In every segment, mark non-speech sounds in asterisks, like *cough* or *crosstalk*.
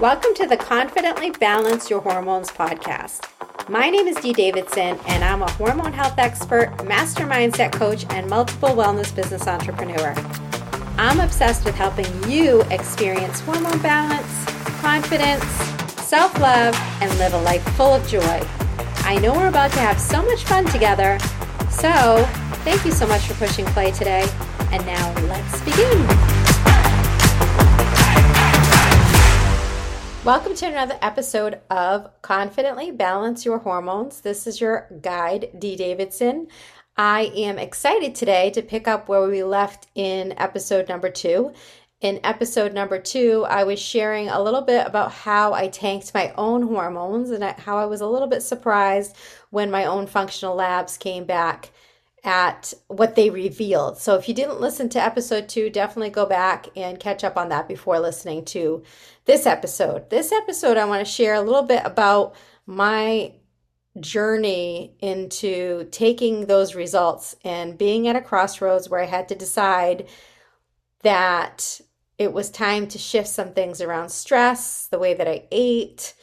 Welcome to the Confidently Balance Your Hormones podcast. My name is Dee Davidson, and I'm a hormone health expert, master mindset coach, and multiple wellness business entrepreneur. I'm obsessed with helping you experience hormone balance, confidence, self love, and live a life full of joy. I know we're about to have so much fun together, so thank you so much for pushing play today. And now let's begin. Welcome to another episode of Confidently Balance Your Hormones. This is your guide, Dee Davidson. I am excited today to pick up where we left in episode number two. In episode number two, I was sharing a little bit about how I tanked my own hormones and how I was a little bit surprised when my own functional labs came back at what they revealed. So if you didn't listen to episode two, definitely go back and catch up on that before listening to this episode. This episode, I want to share a little bit about my journey into taking those results and being at a crossroads where I had to decide that it was time to shift some things around stress, the way that I ate,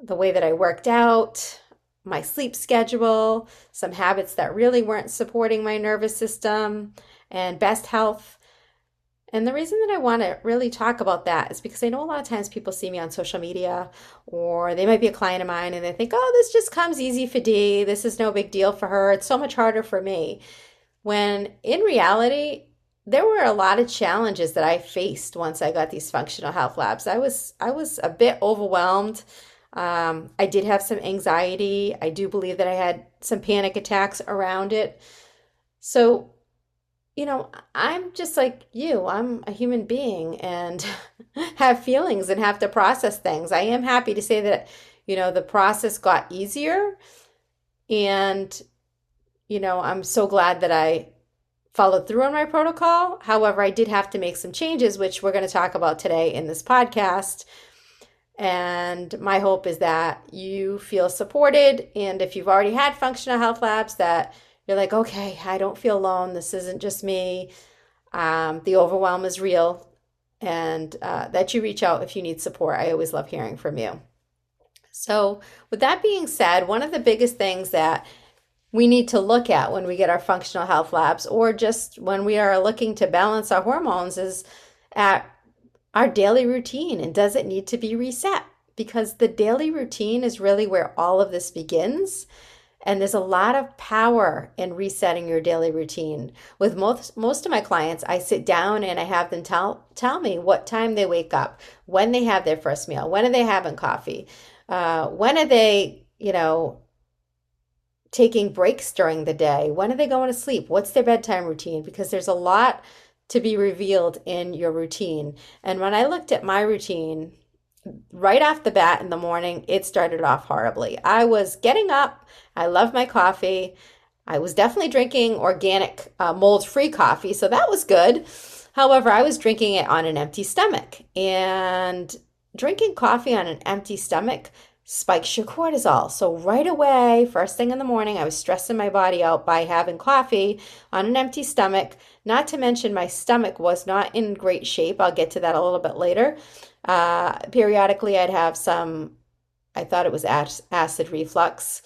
the way that I worked out, my sleep schedule, some habits that really weren't supporting my nervous system, and best health. And the reason that I want to really talk about that is because I know a lot of times people see me on social media or they might be a client of mine and they think, oh, this just comes easy for Dee. This is no big deal for her. It's so much harder for me. When in reality, there were a lot of challenges that I faced once I got these functional health labs. I was I was a bit overwhelmed. Um, I did have some anxiety. I do believe that I had some panic attacks around it. So, you know, I'm just like you. I'm a human being and *laughs* have feelings and have to process things. I am happy to say that, you know, the process got easier. And, you know, I'm so glad that I followed through on my protocol. However, I did have to make some changes, which we're going to talk about today in this podcast and my hope is that you feel supported. And if you've already had functional health labs, that you're like, okay, I don't feel alone. This isn't just me. Um, the overwhelm is real. And uh, that you reach out if you need support. I always love hearing from you. So, with that being said, one of the biggest things that we need to look at when we get our functional health labs or just when we are looking to balance our hormones is at our daily routine and does it need to be reset? Because the daily routine is really where all of this begins. And there's a lot of power in resetting your daily routine. With most most of my clients, I sit down and I have them tell tell me what time they wake up, when they have their first meal, when are they having coffee, uh, when are they, you know, taking breaks during the day, when are they going to sleep, what's their bedtime routine? Because there's a lot to be revealed in your routine. And when I looked at my routine, right off the bat in the morning, it started off horribly. I was getting up, I love my coffee. I was definitely drinking organic, uh, mold free coffee, so that was good. However, I was drinking it on an empty stomach. And drinking coffee on an empty stomach spikes your cortisol. So, right away, first thing in the morning, I was stressing my body out by having coffee on an empty stomach. Not to mention, my stomach was not in great shape. I'll get to that a little bit later. Uh, periodically, I'd have some, I thought it was acid reflux.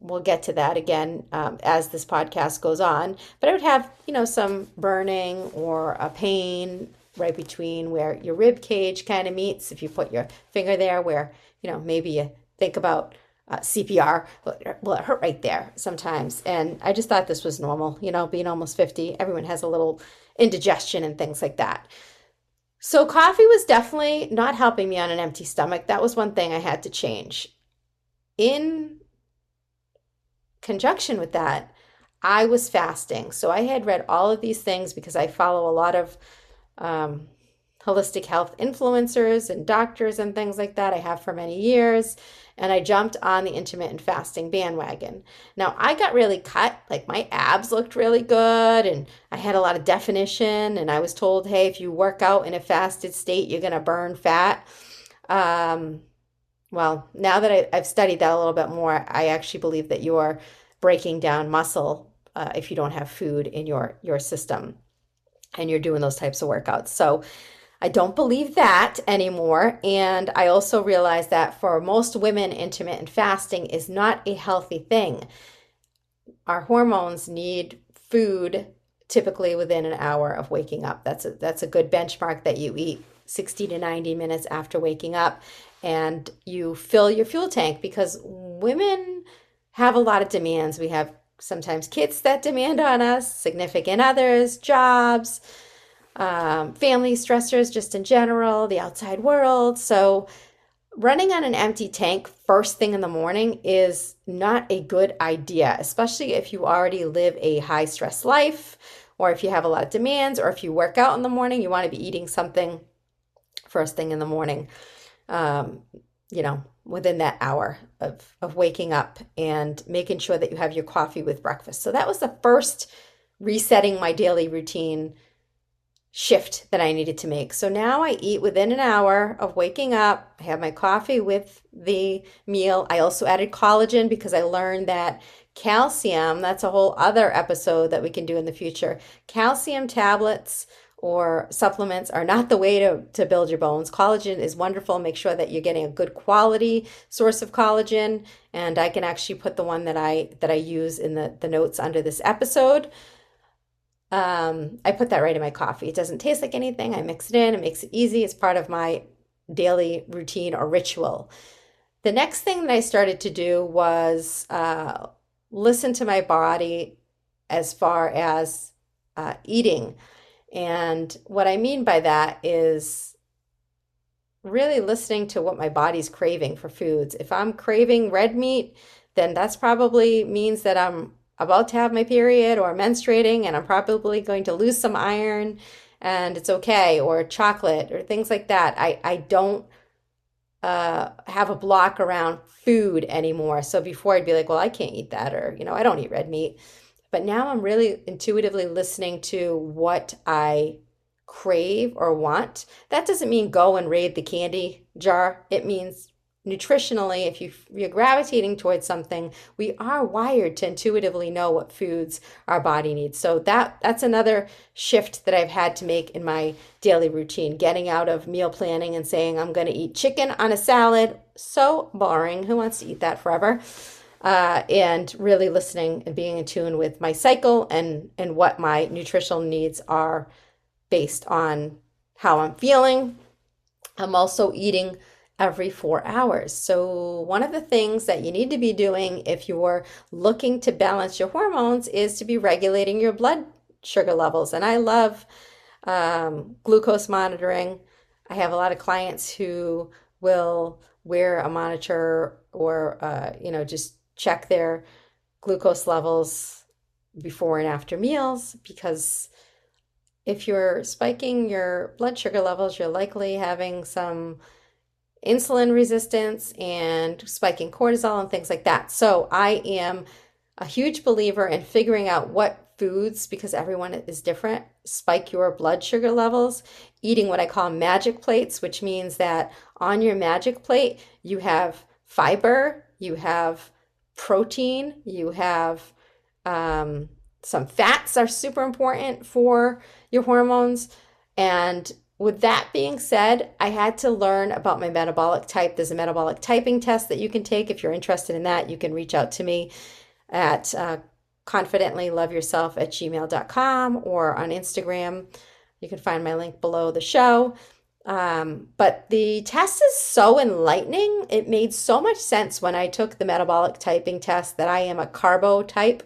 We'll get to that again um, as this podcast goes on. But I would have, you know, some burning or a pain right between where your rib cage kind of meets. If you put your finger there, where you know, maybe you think about uh, CPR, well, it hurt right there sometimes. And I just thought this was normal, you know, being almost 50, everyone has a little indigestion and things like that. So, coffee was definitely not helping me on an empty stomach. That was one thing I had to change. In conjunction with that, I was fasting. So, I had read all of these things because I follow a lot of um, holistic health influencers and doctors and things like that. I have for many years. And I jumped on the intermittent fasting bandwagon. Now, I got really cut. Like my abs looked really good and I had a lot of definition. And I was told, hey, if you work out in a fasted state, you're going to burn fat. Um, well, now that I, have studied that a little bit more, I actually believe that you're breaking down muscle uh, if you don't have food in your your system and you're doing those types of workouts. So I don't believe that anymore. And I also realize that for most women, intermittent fasting is not a healthy thing. Our hormones need food typically within an hour of waking up. That's a, that's a good benchmark that you eat 60 to 90 minutes after waking up and you fill your fuel tank because women have a lot of demands. We have sometimes kids that demand on us, significant others, jobs, um, family stressors just in general, the outside world. So, running on an empty tank first thing in the morning is not a good idea, especially if you already live a high stress life or if you have a lot of demands or if you work out in the morning, you want to be eating something first thing in the morning. Um, you know, within that hour of, of waking up and making sure that you have your coffee with breakfast. So that was the first resetting my daily routine shift that I needed to make. So now I eat within an hour of waking up. I have my coffee with the meal. I also added collagen because I learned that calcium, that's a whole other episode that we can do in the future. Calcium tablets or supplements are not the way to, to build your bones. Collagen is wonderful. Make sure that you're getting a good quality source of collagen. And I can actually put the one that I that I use in the, the notes under this episode. Um, I put that right in my coffee. It doesn't taste like anything. I mix it in, it makes it easy. It's part of my daily routine or ritual. The next thing that I started to do was uh, listen to my body as far as uh, eating. And what I mean by that is really listening to what my body's craving for foods. If I'm craving red meat, then that's probably means that I'm about to have my period or menstruating and I'm probably going to lose some iron and it's okay or chocolate or things like that. I, I don't uh, have a block around food anymore. So before I'd be like, well, I can't eat that or, you know, I don't eat red meat. But now I'm really intuitively listening to what I crave or want. That doesn't mean go and raid the candy jar. It means nutritionally, if you, you're gravitating towards something, we are wired to intuitively know what foods our body needs. So that that's another shift that I've had to make in my daily routine. Getting out of meal planning and saying I'm going to eat chicken on a salad. So boring. Who wants to eat that forever? Uh, and really listening and being in tune with my cycle and and what my nutritional needs are based on how I'm feeling. I'm also eating every four hours. So, one of the things that you need to be doing if you're looking to balance your hormones is to be regulating your blood sugar levels. And I love um, glucose monitoring. I have a lot of clients who will wear a monitor or, uh, you know, just check their glucose levels before and after meals because if you're spiking your blood sugar levels, you're likely having some insulin resistance and spiking cortisol and things like that. So I am a huge believer in figuring out what foods, because everyone is different, spike your blood sugar levels. Eating what I call magic plates, which means that on your magic plate, you have fiber, you have protein, you have um, some fats are super important for your hormones. And with that being said, I had to learn about my metabolic type. There's a metabolic typing test that you can take. If you're interested in that, you can reach out to me at uh, confidentlyloveyourself at gmail.com or on Instagram. You can find my link below the show. Um, but the test is so enlightening. It made so much sense when I took the metabolic typing test that I am a carbo type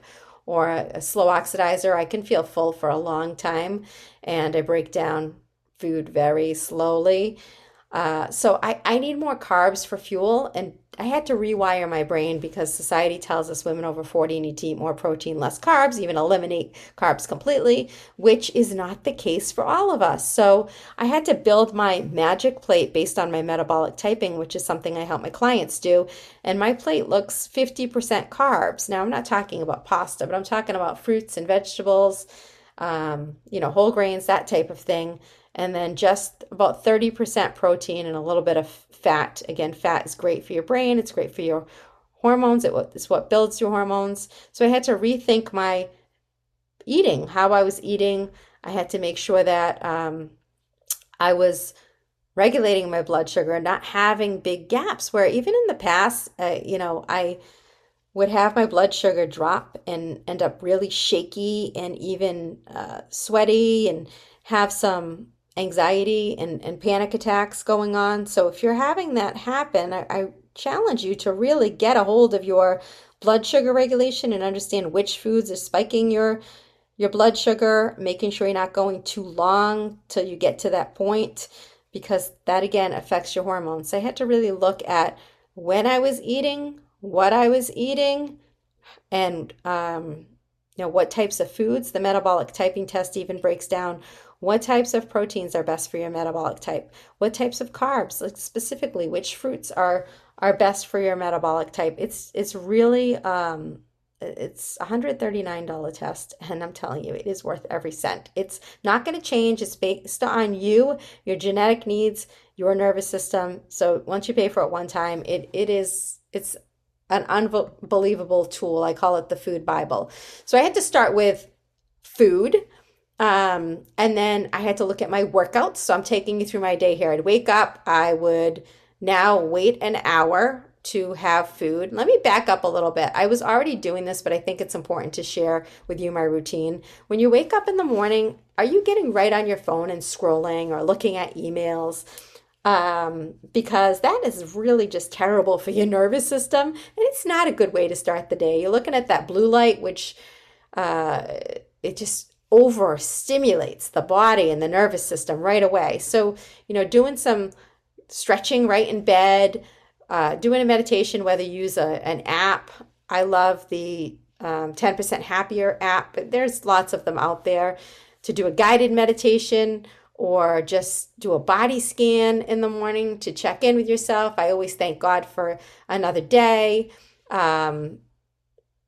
or a, a slow oxidizer. I can feel full for a long time and I break down food very slowly. Uh, so I, I need more carbs for fuel. And I had to rewire my brain because society tells us women over 40 need to eat more protein, less carbs, even eliminate carbs completely, which is not the case for all of us. So I had to build my magic plate based on my metabolic typing, which is something I help my clients do. And my plate looks 50% carbs. Now, I'm not talking about pasta, but I'm talking about fruits and vegetables, um, you know, whole grains, that type of thing and then just about 30% protein and a little bit of fat. Again, fat is great for your brain, it's great for your hormones, it's what builds your hormones. So I had to rethink my eating, how I was eating. I had to make sure that um, I was regulating my blood sugar and not having big gaps where even in the past, uh, you know, I would have my blood sugar drop and end up really shaky and even uh, sweaty and have some anxiety and, and panic attacks going on. So if you're having that happen, I, I challenge you to really get a hold of your blood sugar regulation and understand which foods are spiking your your blood sugar, making sure you're not going too long till you get to that point because that again affects your hormones. So I had to really look at when I was eating, what I was eating, and um, you know what types of foods. The metabolic typing test even breaks down what types of proteins are best for your metabolic type, what types of carbs, like specifically which fruits are are best for your metabolic type. It's it's really um, it's a $139 test and i'm telling you it is worth every cent it's not going to change it's based on you your genetic needs your nervous system so once you pay for it one time it, it is it's an unbelievable tool i call it the food bible so i had to start with food um, and then i had to look at my workouts so i'm taking you through my day here i'd wake up i would now wait an hour to have food. Let me back up a little bit. I was already doing this, but I think it's important to share with you my routine. When you wake up in the morning, are you getting right on your phone and scrolling or looking at emails? Um, because that is really just terrible for your nervous system, and it's not a good way to start the day. You're looking at that blue light, which uh, it just overstimulates the body and the nervous system right away. So, you know, doing some stretching right in bed, uh, doing a meditation, whether you use a, an app. I love the um, 10% Happier app, but there's lots of them out there to do a guided meditation or just do a body scan in the morning to check in with yourself. I always thank God for another day. Um,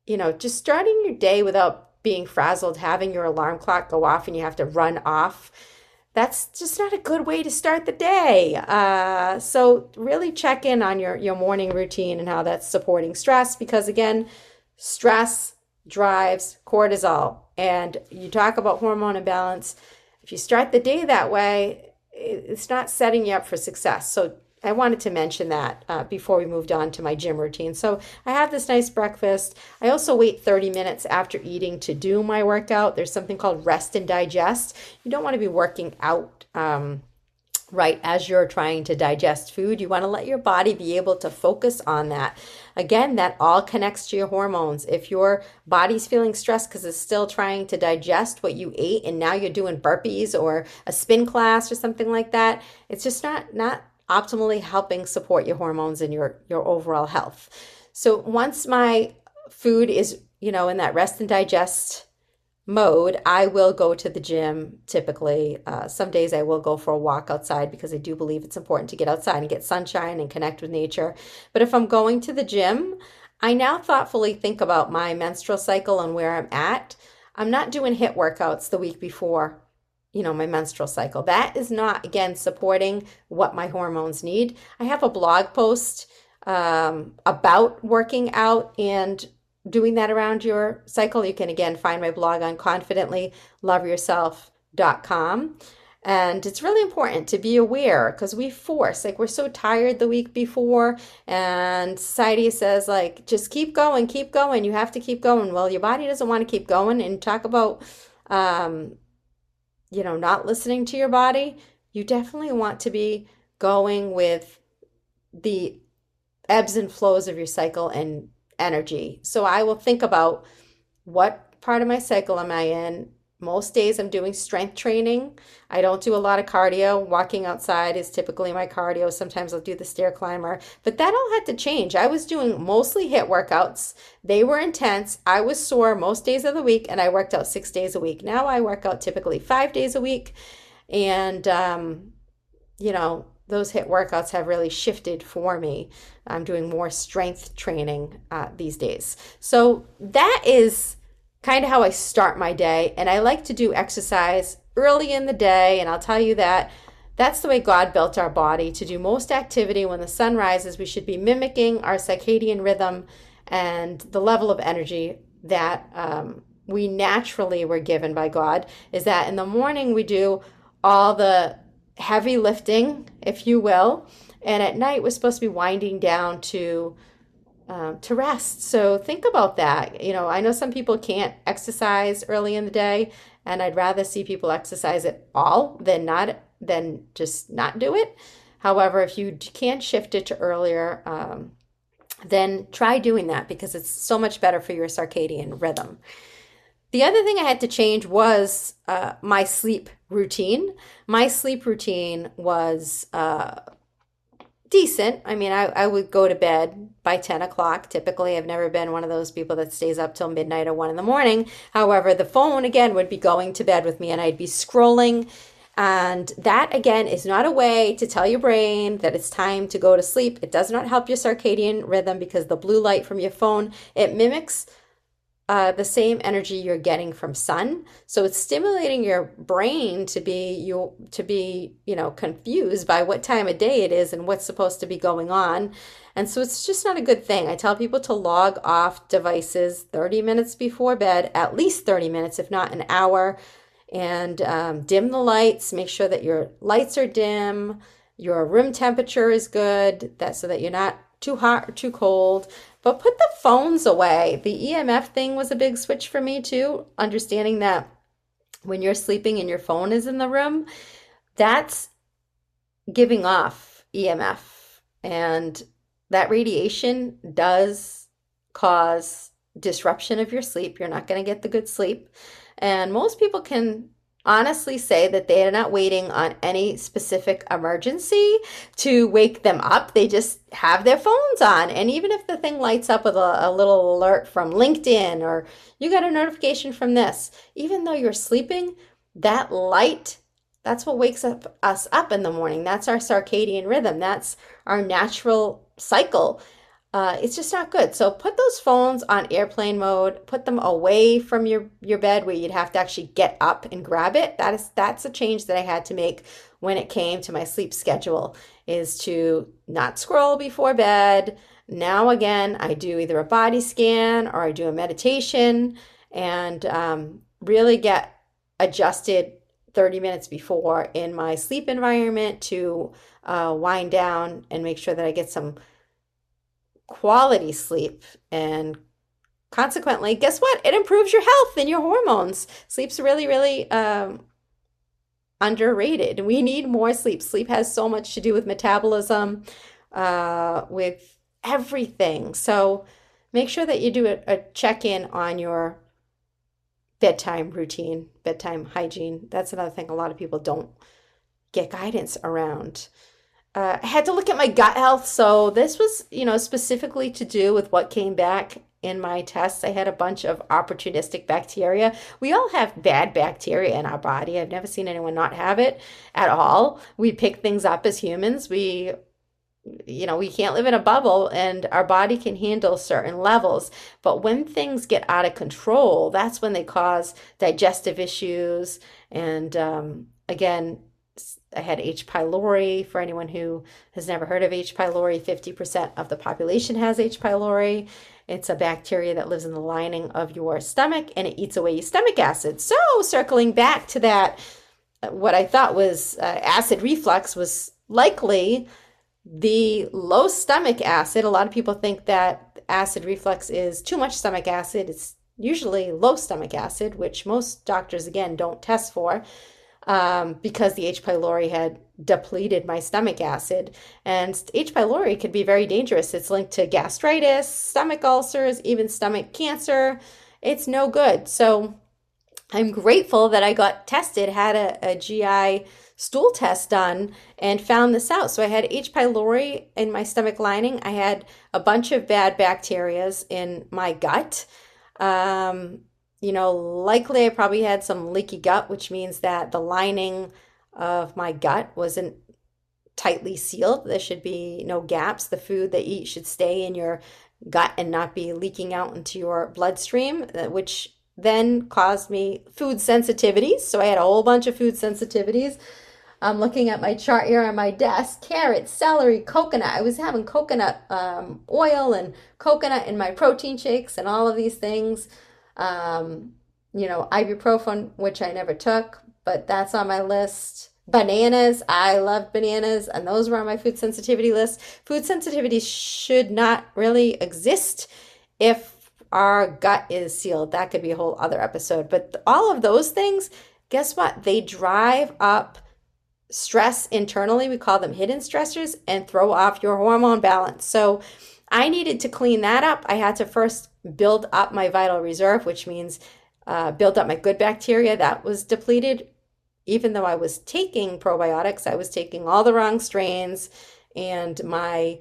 you know, just starting your day without being frazzled, having your alarm clock go off and you have to run off that's just not a good way to start the day. Uh, so really check in on your, your morning routine and how that's supporting stress because again, stress drives cortisol. And you talk about hormone imbalance. If you start the day that way, it's not setting you up for success. So I wanted to mention that uh, before we moved on to my gym routine. So I have this nice breakfast. I also wait 30 minutes after eating to do my workout. There's something called rest and digest. You don't want to be working out. Um, right as you're trying to digest food. You want to let your body be able to focus on that. Again, that all connects to your hormones. If your body's feeling stressed because it's still trying to digest what you ate and now you're doing burpees or a spin class or something like that, it's just not not optimally helping support your hormones and your your overall health. So once my food is, you know, in that rest and digest mode, I will go to the gym typically. Uh, some days I will go for a walk outside because I do believe it's important to get outside and get sunshine and connect with nature. But if I'm going to the gym, I now thoughtfully think about my menstrual cycle and where I'm at. I'm not doing HIIT workouts the week before you know my menstrual cycle that is not again supporting what my hormones need i have a blog post um, about working out and doing that around your cycle you can again find my blog on confidentlyloveyourself.com and it's really important to be aware because we force like we're so tired the week before and society says like just keep going keep going you have to keep going. Well your body doesn't want to keep going and talk about um, you know, not listening to your body, you definitely want to be going with the ebbs and flows of your cycle and energy. So I will think about what part of my cycle am I in? Most days I'm doing strength training. I don't do a lot of cardio. Walking outside is typically my cardio. Sometimes I'll do the stair climber, but that all had to change. I was doing mostly HIIT workouts. They were intense. I was sore most days of the week and I worked out six days a week. Now I work out typically five days a week. And, um, you know, those HIIT workouts have really shifted for me. I'm doing more strength training uh, these days. So that is kind of how I start my day. And I like to do exercise early in the day. And I'll tell you that that's the way God built our body to do most activity when the sun rises. We should be mimicking our circadian rhythm and the level of energy that um, we naturally were given by God. Is that in the morning we do all the heavy lifting, if you will. And at night, we're supposed to be winding down to um, to rest. So think about that. You know, I know some people can't exercise early in the day, and I'd rather see people exercise at all than not than just not do it. However, if you can shift it to earlier, um, then try doing that because it's so much better for your circadian rhythm. The other thing I had to change was uh, my sleep routine. My sleep routine was uh, decent. I mean, I, I would go to bed by 10 o'clock. Typically, I've never been one of those people that stays up till midnight or 1 in the morning. However, the phone again would be going to bed with me and I'd be scrolling. And that again is not a way to tell your brain that it's time to go to sleep. It does not help your circadian rhythm because the blue light from your phone, it mimics uh, the same energy you're getting from sun. So it's stimulating your brain to be you to be you know confused by what time of day it is and what's supposed to be going on. And so it's just not a good thing. I tell people to log off devices 30 minutes before bed, at least 30 minutes, if not an hour, and um, dim the lights. Make sure that your lights are dim, your room temperature is good, that so that you're not too hot or too cold. But put the phones away. The EMF thing was a big switch for me too, understanding that when you're sleeping and your phone is in the room, that's giving off EMF. And that radiation does cause disruption of your sleep. You're not going to get the good sleep. And most people can honestly say that they are not waiting on any specific emergency to wake them up. They just have their phones on. And even if the thing lights up with a, a, little alert from LinkedIn or you got a notification from this, even though you're sleeping, that light, that's what wakes up us up in the morning. That's our circadian rhythm. That's our natural cycle uh, it's just not good. So put those phones on airplane mode. Put them away from your your bed where you'd have to actually get up and grab it. That is that's a change that I had to make when it came to my sleep schedule. Is to not scroll before bed. Now again, I do either a body scan or I do a meditation and um, really get adjusted 30 minutes before in my sleep environment to uh, wind down and make sure that I get some quality sleep. And consequently guess what? It improves your health and your hormones. Sleep's really really um, underrated. We need more sleep. Sleep has so much to do with metabolism uh, with everything. So make sure that you do a, a check-in on your bedtime routine bedtime hygiene. That's another thing a lot of people don't get guidance around uh, I had to look at my gut health. So this was, you know, specifically to do with what came back in my tests. I had a bunch of opportunistic bacteria. We all have bad bacteria in our body. I've never seen anyone not have it at all. We pick things up as humans. We you know, we can't live in a bubble and our body can handle certain levels. But when things get out of control, that's when they cause digestive issues. And um, again, I had H. pylori. For anyone who has never heard of H. pylori, 50% of the population has H. pylori. It's a bacteria that lives in the lining of your stomach and it eats away your stomach acid. So, circling back to that, uh, what I thought was uh, acid reflux was likely the low stomach acid. A lot of people think that acid reflux is too much stomach acid. It's usually low stomach acid, which most doctors, again, don't test for um, because the H. pylori had depleted my stomach acid. And H. pylori could be very dangerous. It's linked to gastritis, stomach ulcers, even stomach cancer. It's no good. So I'm grateful that I got tested, had a, a GI stool test done, and found this out. So I had H. pylori in my stomach lining. I had a bunch of bad bacterias in my gut. Um, you know, likely I probably had some leaky gut, which means that the lining of my gut wasn't tightly sealed. There should be no gaps. The food that you eat should stay in your gut and not be leaking out into your bloodstream, uh, which then caused me food sensitivities. So I had a whole bunch of food sensitivities. I'm looking at my chart here on my desk carrot, celery, coconut. I was having coconut um, oil and coconut in my protein shakes and all of these things um, you know, ibuprofen, which I never took, but that's on my list. Bananas, I love bananas, and those were on my food sensitivity list. Food sensitivity should not really exist if our gut is sealed. That could be a whole other episode. But all of those things, guess what? They drive up stress internally. We call them hidden stressors and throw off your hormone balance. So I needed to clean that up. I had to first build up my vital reserve, which means uh, build up my good bacteria that was depleted. Even though I was taking probiotics, I was taking all the wrong strains, and my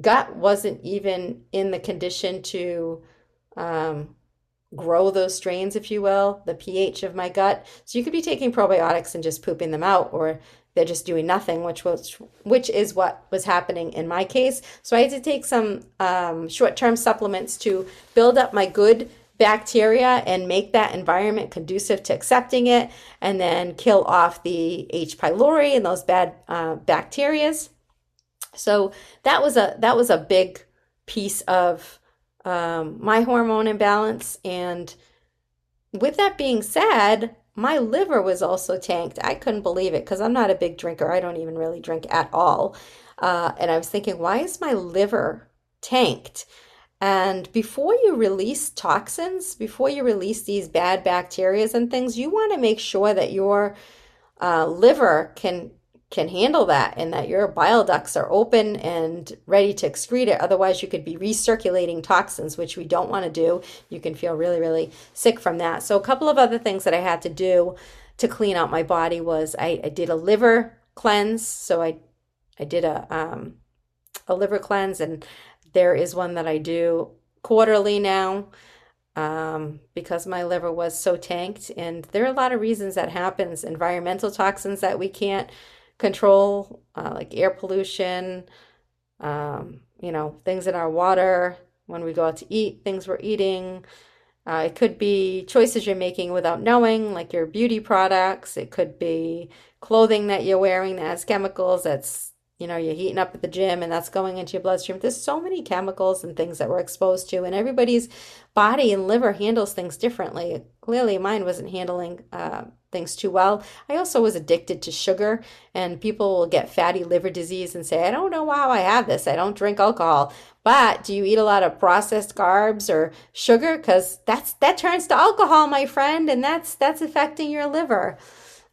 gut wasn't even in the condition to um, grow those strains, if you will, the pH of my gut. So you could be taking probiotics and just pooping them out, or they're just doing nothing, which was which is what was happening in my case. So I had to take some um, short-term supplements to build up my good bacteria and make that environment conducive to accepting it, and then kill off the H. pylori and those bad uh, bacterias. So that was a that was a big piece of um, my hormone imbalance. And with that being said, my liver was also tanked. I couldn't believe it because I'm not a big drinker. I don't even really drink at all. Uh, and I was thinking, why is my liver tanked? And before you release toxins, before you release these bad bacteria and things, you want to make sure that your uh, liver can can handle that and that your bile ducts are open and ready to excrete it. Otherwise, you could be recirculating toxins, which we don't want to do. You can feel really, really sick from that. So, a couple of other things that I had to do to clean out my body was I, I did a liver cleanse. So, I I did a um, a liver cleanse, and there is one that I do quarterly now um, because my liver was so tanked. And there are a lot of reasons that happens. Environmental toxins that we can't control, uh, like air pollution, um, you know, things in our water when we go out to eat, things we're eating. Uh, it could be choices you're making without knowing, like your beauty products. It could be clothing that you're wearing that has chemicals that's you know you're heating up at the gym and that's going into your bloodstream there's so many chemicals and things that we're exposed to and everybody's body and liver handles things differently clearly mine wasn't handling uh, things too well. I also was addicted to sugar, and people will get fatty liver disease and say, I don't know how I have this. I don't drink alcohol. But do you eat a lot of processed carbs or sugar? Because that's that turns to alcohol, my friend, and that's that's affecting your liver.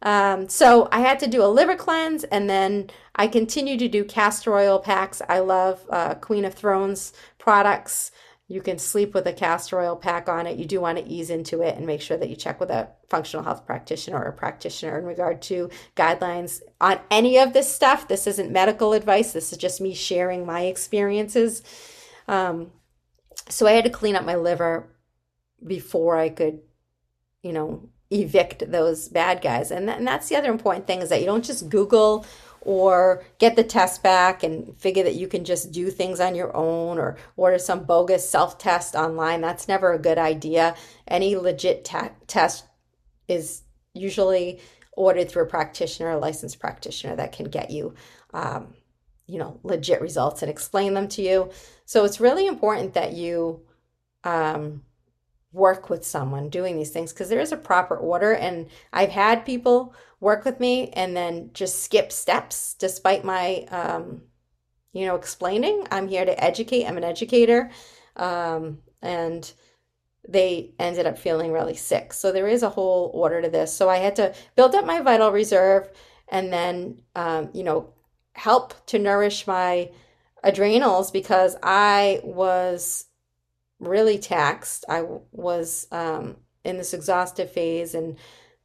Um, so I had to do a liver cleanse, and then I continue to do castor oil packs. I love uh, Queen of Thrones products. You can sleep with a castor oil pack on it. You do want to ease into it and make sure that you check with a functional health practitioner or a practitioner in regard to guidelines on any of this stuff. This isn't medical advice, this is just me sharing my experiences. Um, so I had to clean up my liver before I could, you know, evict those bad guys. And, and that's the other important thing is that you don't just Google or get the test back and figure that you can just do things on your own or order some bogus self test online. That's never a good idea. Any legit test is usually ordered through a practitioner, a licensed practitioner that can get you, um, you know, legit results and explain them to you. So it's really important that you um, work with someone doing these things because there is a proper order. And I've had people work with me and then just skip steps despite my um, you know explaining i'm here to educate i'm an educator um, and they ended up feeling really sick so there is a whole order to this so i had to build up my vital reserve and then um, you know help to nourish my adrenals because i was really taxed i was um, in this exhaustive phase and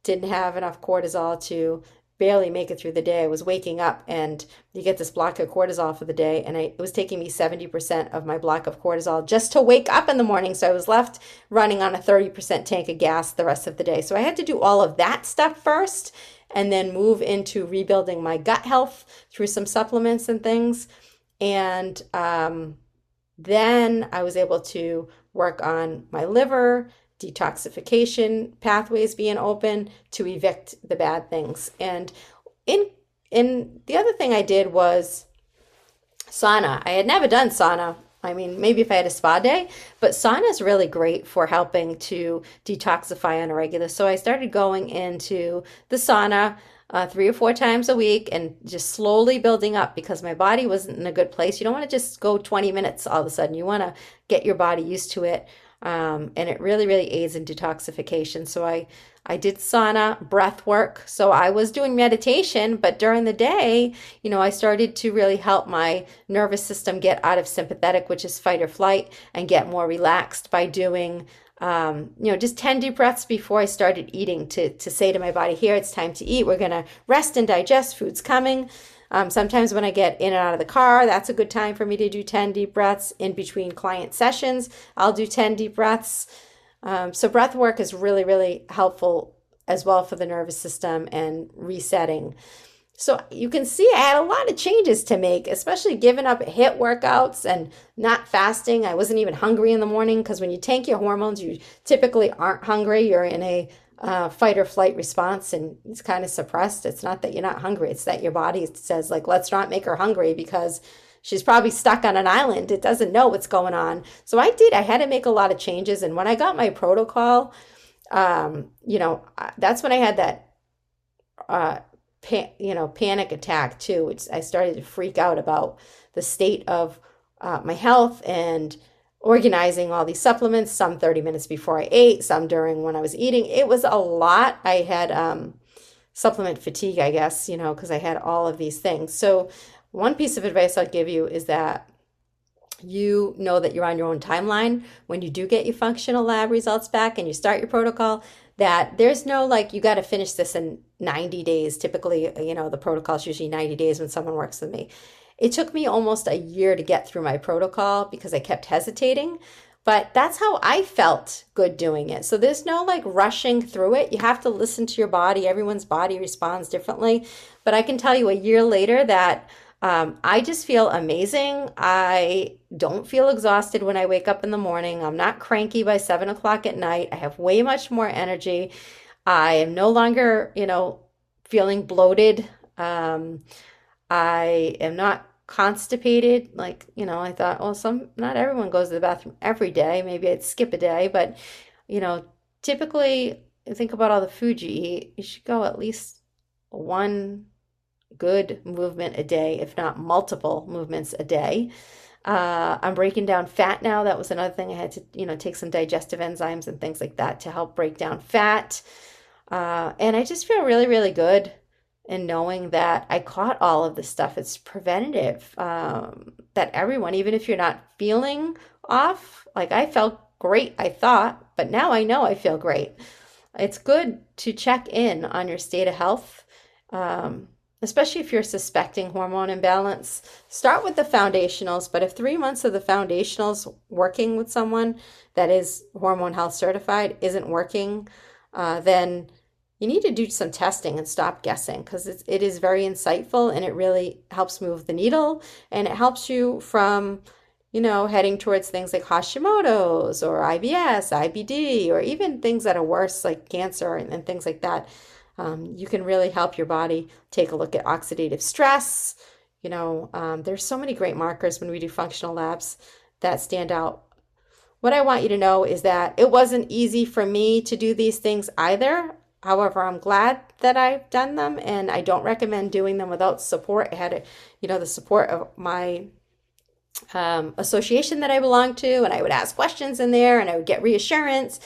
didn't have enough cortisol to barely make it through the day. I was waking up and you get this block of cortisol for the day. And I, it was taking me 70% of my block of cortisol just to wake up in the morning. So I was left running on a 30% tank of gas the rest of the day. So I had to do all of that stuff first and then move into rebuilding my gut health through some supplements and things. And um, then I was able to work on my liver detoxification pathways being open to evict the bad things. And in in the other thing I did was sauna. I had never done sauna. I mean, maybe if I had a spa day, but sauna is really great for helping to detoxify on a regular. So I started going into the sauna uh, three or four times a week and just slowly building up because my body wasn't in a good place. You don't want to just go 20 minutes all of a sudden. You want to get your body used to it. Um, and it really, really aids in detoxification. So I, I did sauna, breath work. So I was doing meditation, but during the day, you know, I started to really help my nervous system get out of sympathetic, which is fight or flight, and get more relaxed by doing um, you know, just 10 deep breaths before I started eating to, to say to my body, here, it's time to eat. We're going to rest and digest. Food's coming. Um, sometimes when I get in and out of the car, that's a good time for me to do 10 deep breaths in between client sessions. I'll do 10 deep breaths. Um, so, breath work is really, really helpful as well for the nervous system and resetting. So you can see I had a lot of changes to make, especially giving up HIIT workouts and not fasting. I wasn't even hungry in the morning because when you tank your hormones, you typically aren't hungry. You're in a uh, fight or flight response and it's kind of suppressed. It's not that you're not hungry, it's that your body says, like, let's not make her hungry because she's probably stuck on an island. It doesn't know what's going on. So I did, I had to make a lot of changes. And when I got my protocol, um, you know, that's when I had that. Uh, pa- you know panic attack too which i started to freak out about the state of uh, my health and organizing all these supplements some 30 minutes before i ate some during when i was eating. It was a lot. I had um, supplement fatigue i guess you know because i had all of these things. So one piece of advice i'll give you is that you know that you're on your own timeline. When you do get your functional lab results back and you start your protocol that there's no like you got to finish this in 90 days. Typically you know the protocol is usually 90 days when someone works with me. It took me almost a year to get through my protocol because i kept hesitating but that's how i felt good doing it. So there's no like rushing through it. You have to listen to your body. Everyone's body responds differently. But i can tell you a year later that um, I just feel amazing. I don't feel exhausted when I wake up in the morning. I'm not cranky by seven o'clock at night. I have way much more energy. I am no longer, you know, feeling bloated. Um, I am not constipated. Like, you know, I thought, well, some, not everyone goes to the bathroom every day. Maybe I'd skip a day, but, you know, typically, think about all the food you eat. You should go at least one good movement a day, if not multiple movements a day. Uh, I'm breaking down fat now. That was another thing I had to, you know, take some digestive enzymes and things like that to help break down fat. Uh, and I just feel really, really good in knowing that I caught all of this stuff. It's preventative. Um, that everyone, even if you're not feeling off, like I felt great, I thought, but now I know I feel great. It's good to check in on your state of health. Um, especially if you're suspecting hormone imbalance. Start with the foundationals, but if three months of the foundationals working with someone that is hormone health certified isn't working, uh, then you need to do some testing and stop guessing because it is very insightful and it really helps move the needle and it helps you from you know heading towards things like hashimoto's or ibs ibd or even things that are worse like cancer and, and things like that um, you can really help your body take a look at oxidative stress. You know, um, there's so many great markers when we do functional labs that stand out. What I want you to know is that it wasn't easy for me to do these things either. However, I'm glad that I've done them and I don't recommend doing them without support. I had, you know, the support of my um, association that I belong to, and I would ask questions in there and I would get reassurance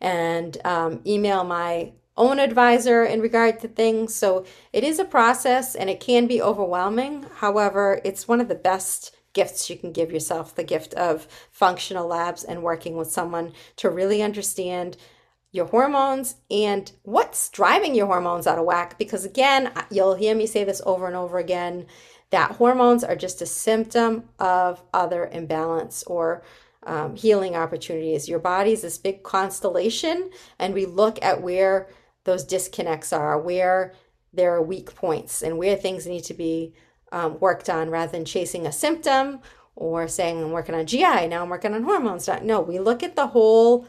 and um, email my own advisor in regard to things. So it is a process and it can be overwhelming. However, it's one of the best gifts you can give yourself the gift of functional labs and working with someone to really understand your hormones and what's driving your hormones out of whack. Because again, you'll hear me say this over and over again that hormones are just a symptom of other imbalance or um, healing opportunities. Your body is this big constellation, and we look at where those disconnects are, where there are weak points, and where things need to be um, worked on rather than chasing a symptom or saying, I'm working on GI, now I'm working on hormones. No, we look at the whole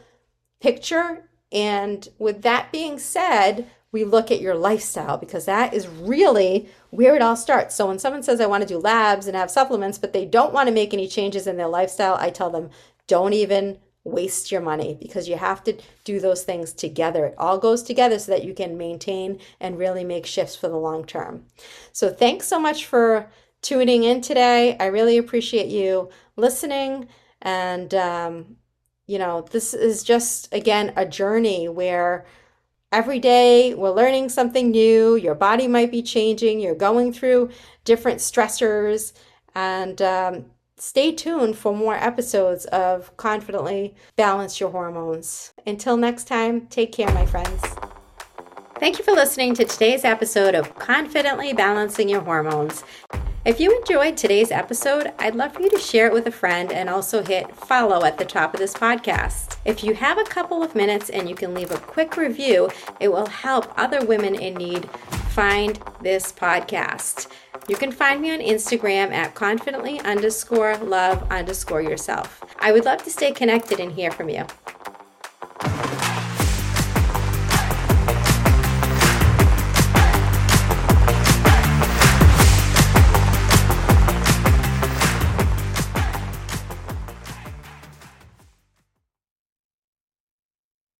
picture. And with that being said, we look at your lifestyle because that is really where it all starts. So when someone says, I want to do labs and have supplements, but they don't want to make any changes in their lifestyle, I tell them, don't even waste your money because you have to do those things together. It all goes together so that you can maintain and really make shifts for the long term. So, thanks so much for tuning in today. I really appreciate you listening. And, um, you know, this is just, again, a journey where every day we're learning something new. Your body might be changing, you're going through different stressors. And um, stay tuned for more episodes of Confidently Balance Your Hormones. Until next time, take care, my friends. Thank you for listening to today's episode of Confidently Balancing Your Hormones. If you enjoyed today's episode, I'd love for you to share it with a friend and also hit follow at the top of this podcast. If you have a couple of minutes and you can leave a quick review, it will help other women in need find this podcast. You can find me on Instagram at confidently underscore love underscore yourself. I would love to stay connected and hear from you.